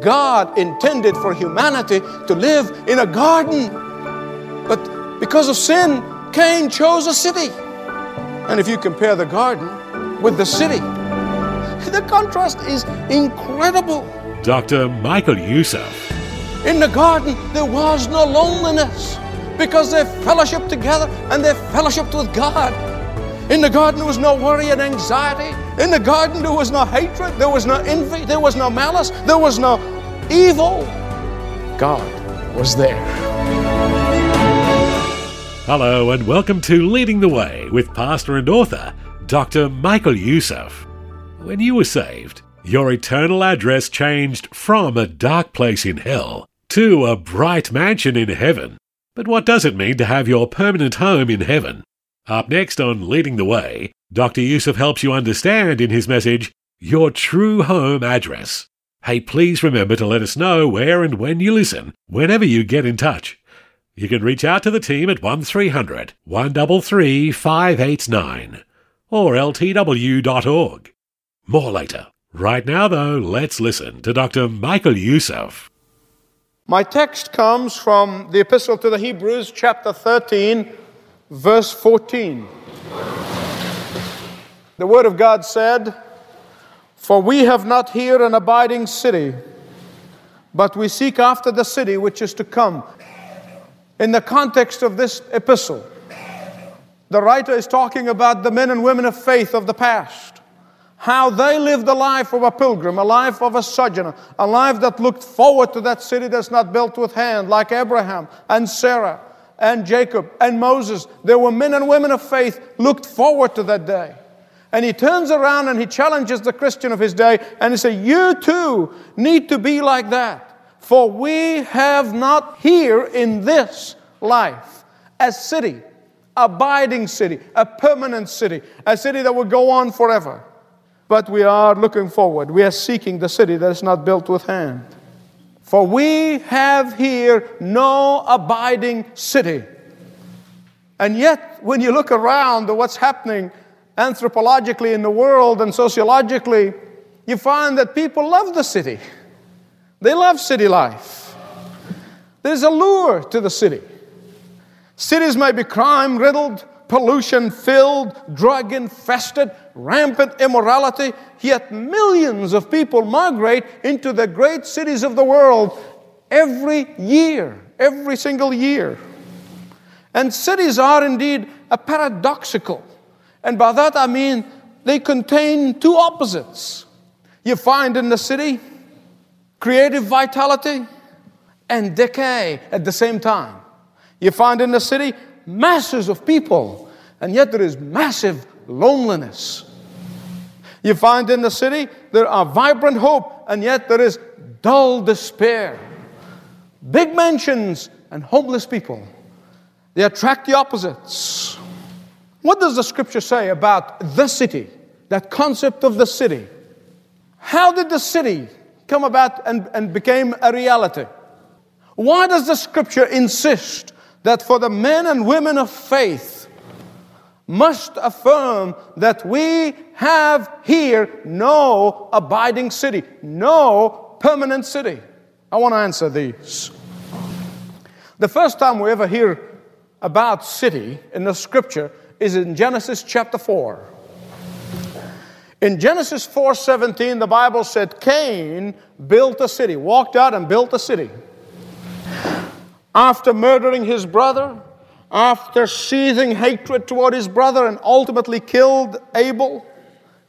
God intended for humanity to live in a garden. But because of sin, Cain chose a city. And if you compare the garden with the city, the contrast is incredible. Dr. Michael Youssef. In the garden, there was no loneliness because they fellowshiped together and they fellowshiped with God. In the garden, there was no worry and anxiety. In the garden, there was no hatred, there was no envy, there was no malice, there was no evil. God was there. Hello, and welcome to Leading the Way with pastor and author Dr. Michael Youssef. When you were saved, your eternal address changed from a dark place in hell to a bright mansion in heaven. But what does it mean to have your permanent home in heaven? Up next on Leading the Way, Dr. Youssef helps you understand in his message your true home address. Hey, please remember to let us know where and when you listen whenever you get in touch. You can reach out to the team at 1300 133 589 or ltw.org. More later. Right now, though, let's listen to Dr. Michael Youssef. My text comes from the Epistle to the Hebrews, chapter 13, verse 14. The Word of God said, For we have not here an abiding city, but we seek after the city which is to come. In the context of this epistle, the writer is talking about the men and women of faith of the past, how they lived the life of a pilgrim, a life of a sojourner, a life that looked forward to that city that's not built with hand, like Abraham and Sarah and Jacob and Moses. There were men and women of faith looked forward to that day. And he turns around and he challenges the Christian of his day and he says, You too need to be like that. For we have not here in this life a city, abiding city, a permanent city, a city that will go on forever. But we are looking forward. We are seeking the city that is not built with hand. For we have here no abiding city. And yet, when you look around at what's happening anthropologically in the world and sociologically, you find that people love the city. They love city life. There's a lure to the city. Cities may be crime riddled, pollution filled, drug infested, rampant immorality, yet millions of people migrate into the great cities of the world every year, every single year. And cities are indeed a paradoxical. And by that I mean they contain two opposites. You find in the city creative vitality and decay at the same time. You find in the city masses of people, and yet there is massive loneliness. You find in the city there are vibrant hope, and yet there is dull despair. Big mansions and homeless people. They attract the opposites. What does the scripture say about the city? That concept of the city. How did the city come about and, and became a reality? Why does the scripture insist that for the men and women of faith must affirm that we have here no abiding city, no permanent city? I want to answer these. The first time we ever hear about city in the scripture is in Genesis chapter 4. In Genesis 4:17 the Bible said Cain built a city, walked out and built a city. After murdering his brother, after seething hatred toward his brother and ultimately killed Abel,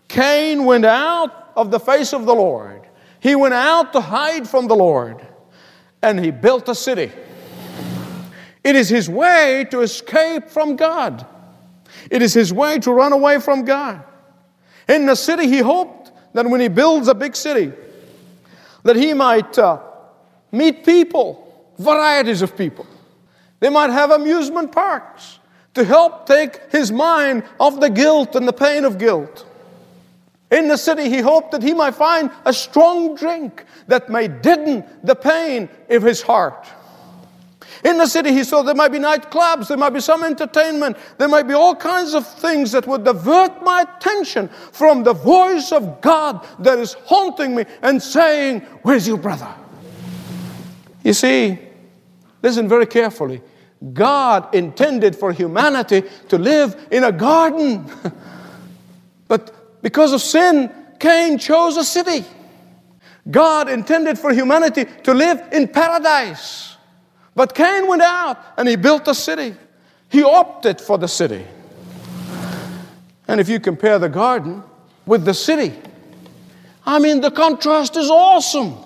Cain went out of the face of the Lord. He went out to hide from the Lord and he built a city. It is his way to escape from God. It is his way to run away from God. In the city, he hoped that when he builds a big city, that he might uh, meet people, varieties of people. They might have amusement parks to help take his mind off the guilt and the pain of guilt. In the city, he hoped that he might find a strong drink that may deaden the pain of his heart. In the city, he saw there might be nightclubs, there might be some entertainment, there might be all kinds of things that would divert my attention from the voice of God that is haunting me and saying, Where's your brother? You see, listen very carefully. God intended for humanity to live in a garden. but because of sin, Cain chose a city. God intended for humanity to live in paradise. But Cain went out and he built a city. He opted for the city. And if you compare the garden with the city, I mean, the contrast is awesome.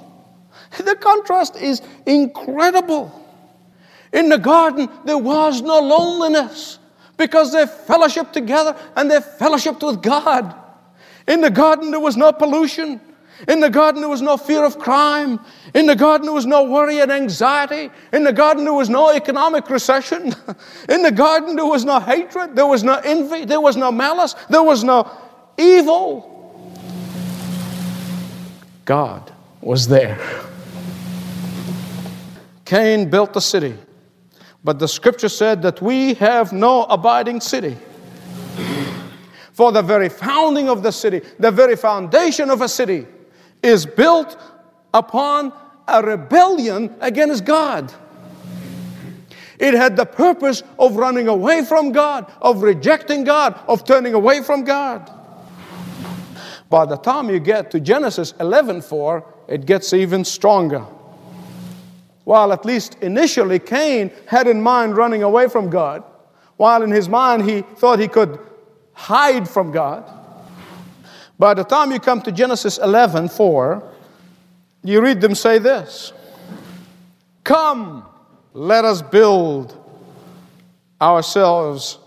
The contrast is incredible. In the garden, there was no loneliness because they fellowshiped together and they fellowshiped with God. In the garden, there was no pollution. In the garden, there was no fear of crime. In the garden, there was no worry and anxiety. In the garden, there was no economic recession. In the garden, there was no hatred. There was no envy. There was no malice. There was no evil. God was there. Cain built the city, but the scripture said that we have no abiding city. For the very founding of the city, the very foundation of a city, is built upon a rebellion against God. It had the purpose of running away from God, of rejecting God, of turning away from God. By the time you get to Genesis 11:4, it gets even stronger. While at least initially Cain had in mind running away from God, while in his mind he thought he could hide from God, by the time you come to Genesis 11 4, you read them say this Come, let us build ourselves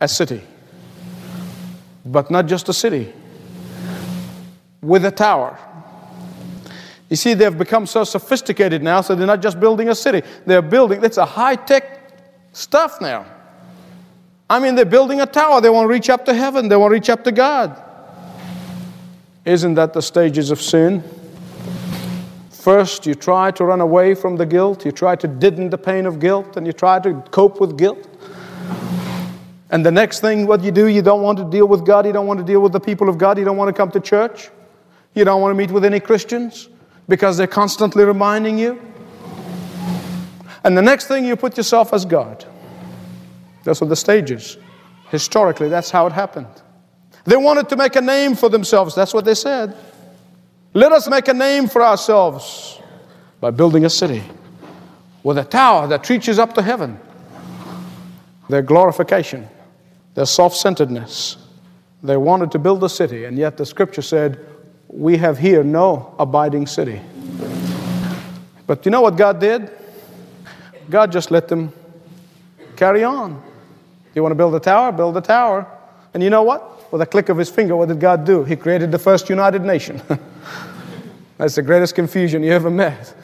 a city. But not just a city, with a tower. You see, they've become so sophisticated now, so they're not just building a city, they're building, it's a high tech stuff now. I mean, they're building a tower. They want to reach up to heaven, they want to reach up to God. Isn't that the stages of sin? First, you try to run away from the guilt, you try to deaden the pain of guilt, and you try to cope with guilt. And the next thing, what you do, you don't want to deal with God, you don't want to deal with the people of God, you don't want to come to church, you don't want to meet with any Christians because they're constantly reminding you. And the next thing, you put yourself as God. Those are the stages. Historically, that's how it happened. They wanted to make a name for themselves. That's what they said. Let us make a name for ourselves by building a city with a tower that reaches up to heaven. Their glorification, their self centeredness. They wanted to build a city, and yet the scripture said, We have here no abiding city. But you know what God did? God just let them carry on. You want to build a tower? Build a tower. And you know what? with a click of his finger, what did God do? He created the first United Nation. That's the greatest confusion you ever met.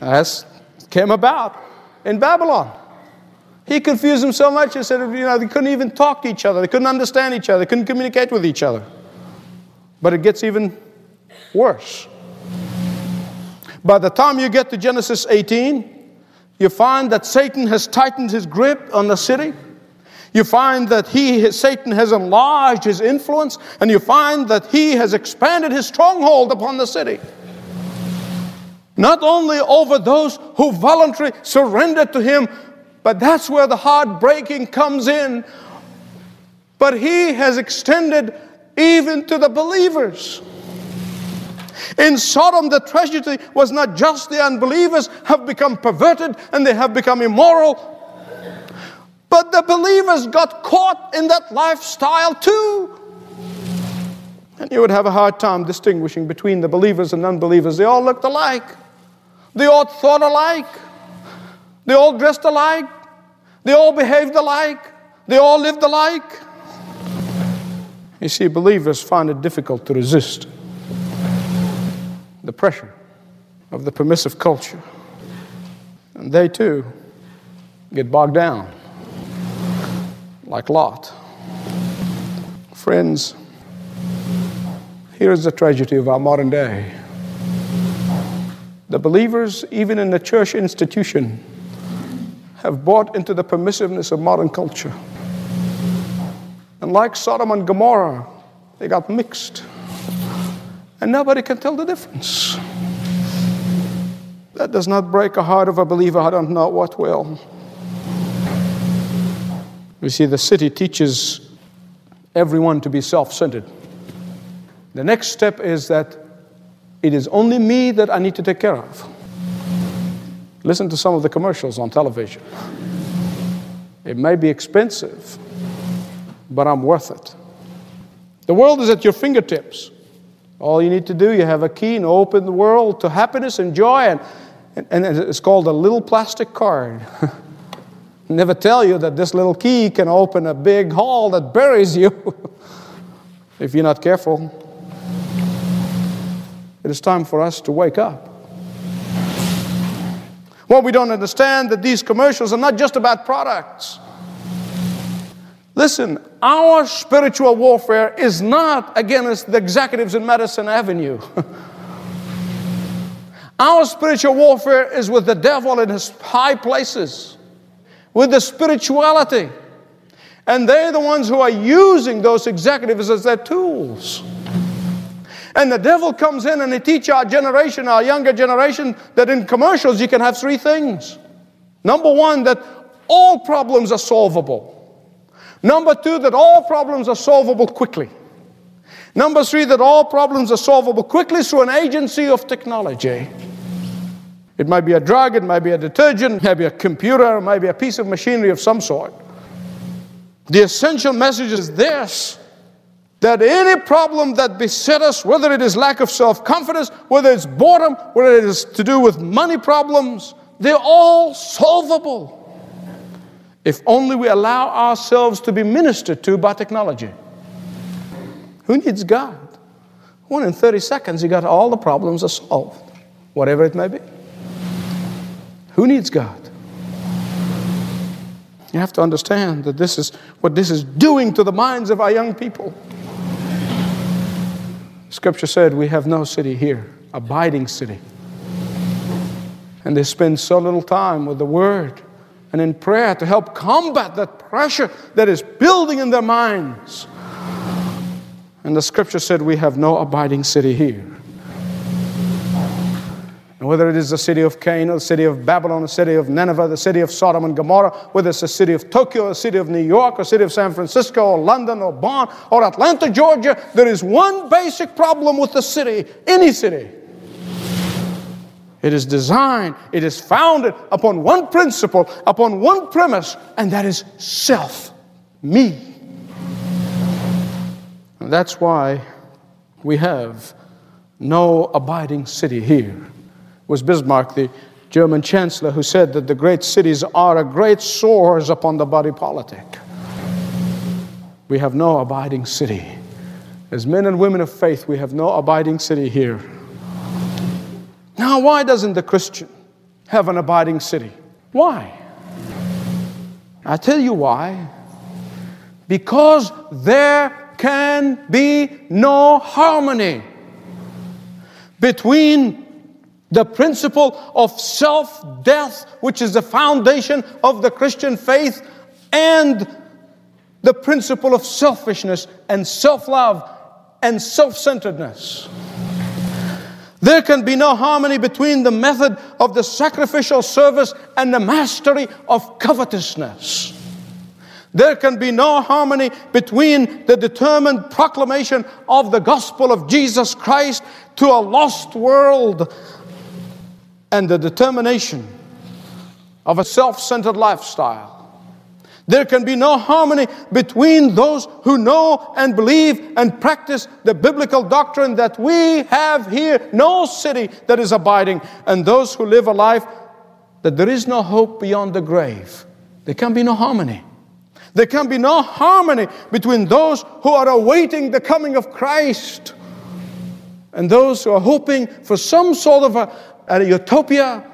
That came about in Babylon. He confused them so much, he said, you know, they couldn't even talk to each other. They couldn't understand each other. They couldn't communicate with each other. But it gets even worse. By the time you get to Genesis 18, you find that Satan has tightened his grip on the city. You find that he, Satan has enlarged his influence, and you find that he has expanded his stronghold upon the city. Not only over those who voluntarily surrender to him, but that's where the heartbreaking comes in. But he has extended even to the believers. In Sodom, the tragedy was not just the unbelievers have become perverted and they have become immoral, but the believers got caught in that lifestyle too. And you would have a hard time distinguishing between the believers and unbelievers. They all looked alike, they all thought alike, they all dressed alike, they all behaved alike, they all lived alike. You see, believers find it difficult to resist the pressure of the permissive culture. And they too get bogged down, like Lot. Friends, here is the tragedy of our modern day. The believers, even in the church institution, have bought into the permissiveness of modern culture. And like Sodom and Gomorrah, they got mixed. And nobody can tell the difference. That does not break a heart of a believer, I don't know what will. You see, the city teaches everyone to be self centered. The next step is that it is only me that I need to take care of. Listen to some of the commercials on television. It may be expensive, but I'm worth it. The world is at your fingertips. All you need to do, you have a key and open the world to happiness and joy, and, and, and it's called a little plastic card. Never tell you that this little key can open a big hall that buries you if you're not careful. It is time for us to wake up. Well, we don't understand that these commercials are not just about products. Listen, our spiritual warfare is not against the executives in Madison Avenue. our spiritual warfare is with the devil in his high places, with the spirituality. And they're the ones who are using those executives as their tools. And the devil comes in and he teaches our generation, our younger generation, that in commercials you can have three things. Number one, that all problems are solvable. Number two, that all problems are solvable quickly. Number three, that all problems are solvable quickly through an agency of technology. It might be a drug, it might be a detergent, it might be a computer, it might be a piece of machinery of some sort. The essential message is this that any problem that beset us, whether it is lack of self confidence, whether it's boredom, whether it is to do with money problems, they're all solvable if only we allow ourselves to be ministered to by technology. Who needs God? One in 30 seconds, you got all the problems are solved, whatever it may be. Who needs God? You have to understand that this is what this is doing to the minds of our young people. Scripture said, We have no city here, abiding city. And they spend so little time with the Word and in prayer to help combat that pressure that is building in their minds. And the scripture said, We have no abiding city here. And whether it is the city of Cain or the city of Babylon, the city of Nineveh, the city of Sodom and Gomorrah, whether it's the city of Tokyo, the city of New York, or city of San Francisco, or London, or Bonn, or Atlanta, Georgia, there is one basic problem with the city, any city. It is designed, it is founded upon one principle, upon one premise, and that is self, me. And that's why we have no abiding city here. It was Bismarck, the German chancellor, who said that the great cities are a great sores upon the body politic. We have no abiding city. As men and women of faith, we have no abiding city here. Now, why doesn't the Christian have an abiding city? Why? I tell you why. Because there can be no harmony between the principle of self death, which is the foundation of the Christian faith, and the principle of selfishness and self love and self centeredness. There can be no harmony between the method of the sacrificial service and the mastery of covetousness. There can be no harmony between the determined proclamation of the gospel of Jesus Christ to a lost world and the determination of a self centered lifestyle. There can be no harmony between those who know and believe and practice the biblical doctrine that we have here, no city that is abiding, and those who live a life that there is no hope beyond the grave. There can be no harmony. There can be no harmony between those who are awaiting the coming of Christ and those who are hoping for some sort of a, a utopia,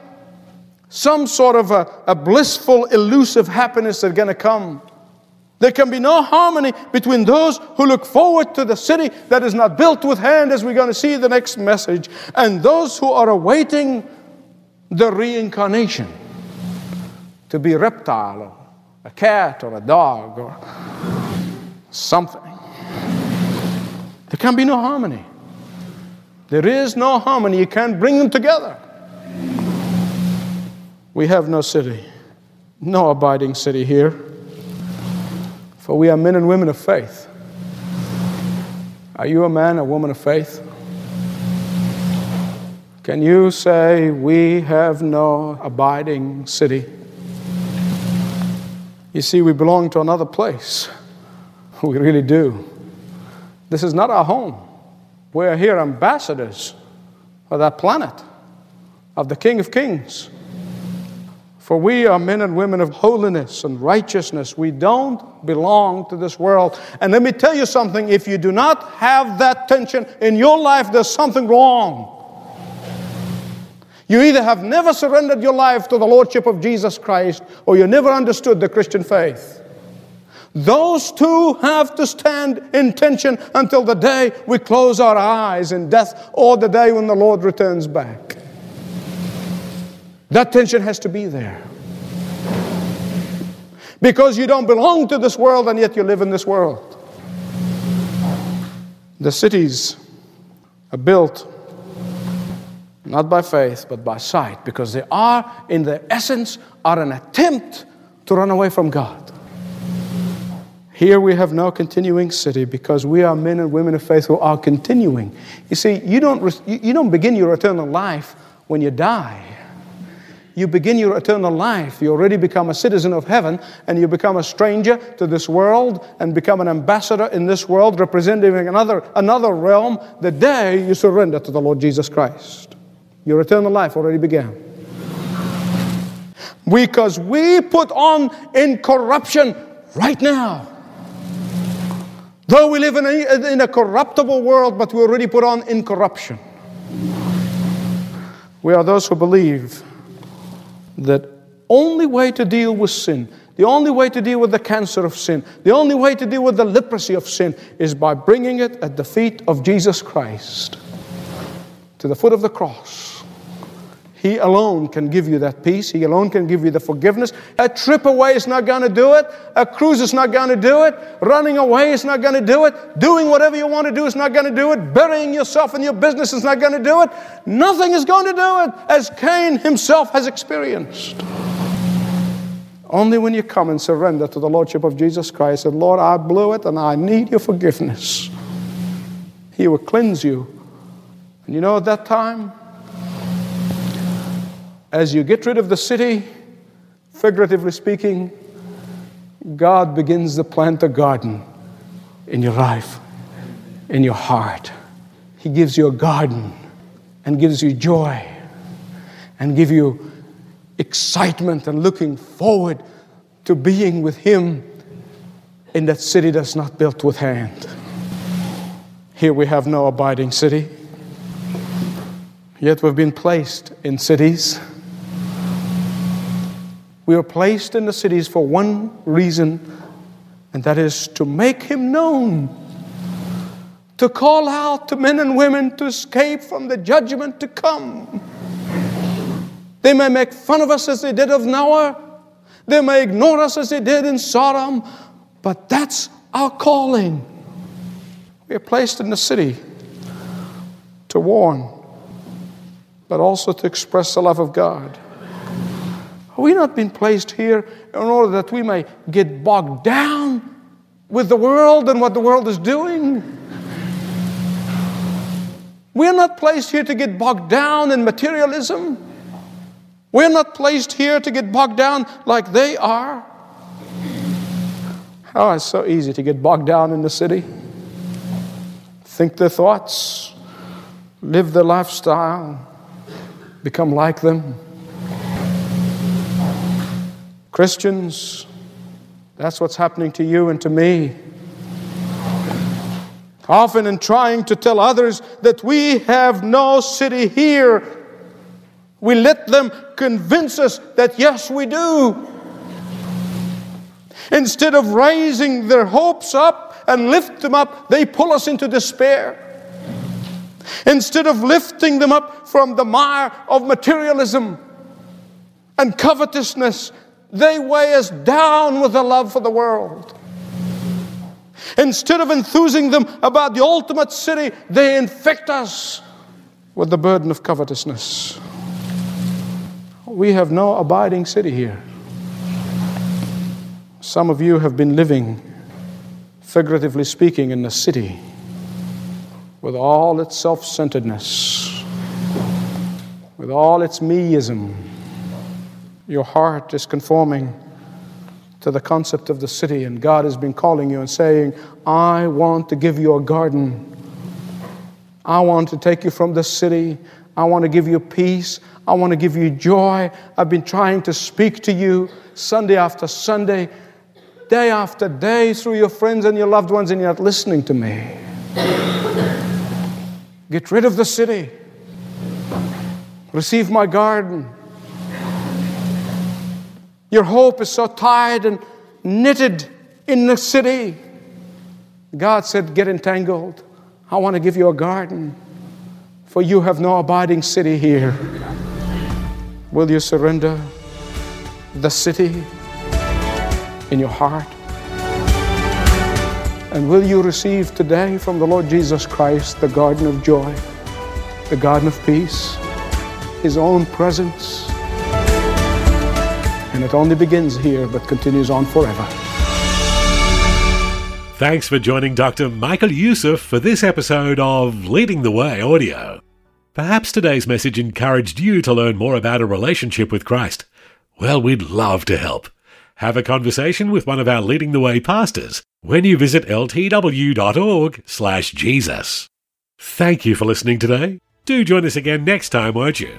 some sort of a, a blissful, elusive happiness that's going to come. There can be no harmony between those who look forward to the city that is not built with hand, as we're going to see the next message, and those who are awaiting the reincarnation to be a reptile or a cat or a dog or something. There can be no harmony. There is no harmony. You can't bring them together. We have no city, no abiding city here, for we are men and women of faith. Are you a man, a woman of faith? Can you say, We have no abiding city? You see, we belong to another place. We really do. This is not our home. We are here ambassadors of that planet, of the King of Kings. For we are men and women of holiness and righteousness. We don't belong to this world. And let me tell you something if you do not have that tension in your life, there's something wrong. You either have never surrendered your life to the Lordship of Jesus Christ or you never understood the Christian faith. Those two have to stand in tension until the day we close our eyes in death or the day when the Lord returns back. That tension has to be there. Because you don't belong to this world and yet you live in this world. The cities are built not by faith but by sight because they are in their essence are an attempt to run away from God. Here we have no continuing city because we are men and women of faith who are continuing. You see, you don't, you don't begin your eternal life when you die. You begin your eternal life. You already become a citizen of heaven and you become a stranger to this world and become an ambassador in this world representing another, another realm the day you surrender to the Lord Jesus Christ. Your eternal life already began. Because we put on incorruption right now. Though we live in a, in a corruptible world, but we already put on incorruption. We are those who believe that only way to deal with sin, the only way to deal with the cancer of sin, the only way to deal with the leprosy of sin is by bringing it at the feet of Jesus Christ, to the foot of the cross. He alone can give you that peace. He alone can give you the forgiveness. A trip away is not going to do it. A cruise is not going to do it. Running away is not going to do it. Doing whatever you want to do is not going to do it. Burying yourself in your business is not going to do it. Nothing is going to do it, as Cain himself has experienced. Only when you come and surrender to the Lordship of Jesus Christ and Lord, I blew it and I need your forgiveness. He will cleanse you. And you know, at that time, as you get rid of the city, figuratively speaking, God begins to plant a garden in your life, in your heart. He gives you a garden and gives you joy and give you excitement and looking forward to being with Him in that city that's not built with hand. Here we have no abiding city, yet we've been placed in cities we are placed in the cities for one reason, and that is to make Him known, to call out to men and women to escape from the judgment to come. They may make fun of us as they did of Noah, they may ignore us as they did in Sodom, but that's our calling. We are placed in the city to warn, but also to express the love of God. Have we not been placed here in order that we may get bogged down with the world and what the world is doing? We're not placed here to get bogged down in materialism. We're not placed here to get bogged down like they are. Oh, it's so easy to get bogged down in the city. Think their thoughts, live their lifestyle, become like them. Christians, That's what's happening to you and to me. Often, in trying to tell others that we have no city here, we let them convince us that yes, we do. Instead of raising their hopes up and lift them up, they pull us into despair. Instead of lifting them up from the mire of materialism and covetousness, they weigh us down with a love for the world. Instead of enthusing them about the ultimate city, they infect us with the burden of covetousness. We have no abiding city here. Some of you have been living, figuratively speaking, in the city with all its self centeredness, with all its meism. Your heart is conforming to the concept of the city, and God has been calling you and saying, I want to give you a garden. I want to take you from the city. I want to give you peace. I want to give you joy. I've been trying to speak to you Sunday after Sunday, day after day through your friends and your loved ones, and you're not listening to me. Get rid of the city. Receive my garden. Your hope is so tied and knitted in the city. God said, Get entangled. I want to give you a garden, for you have no abiding city here. Will you surrender the city in your heart? And will you receive today from the Lord Jesus Christ the garden of joy, the garden of peace, His own presence? And it only begins here but continues on forever. Thanks for joining Dr. Michael Youssef for this episode of Leading the Way Audio. Perhaps today's message encouraged you to learn more about a relationship with Christ. Well, we'd love to help. Have a conversation with one of our Leading the Way pastors when you visit ltw.org/jesus. Thank you for listening today. Do join us again next time, won't you?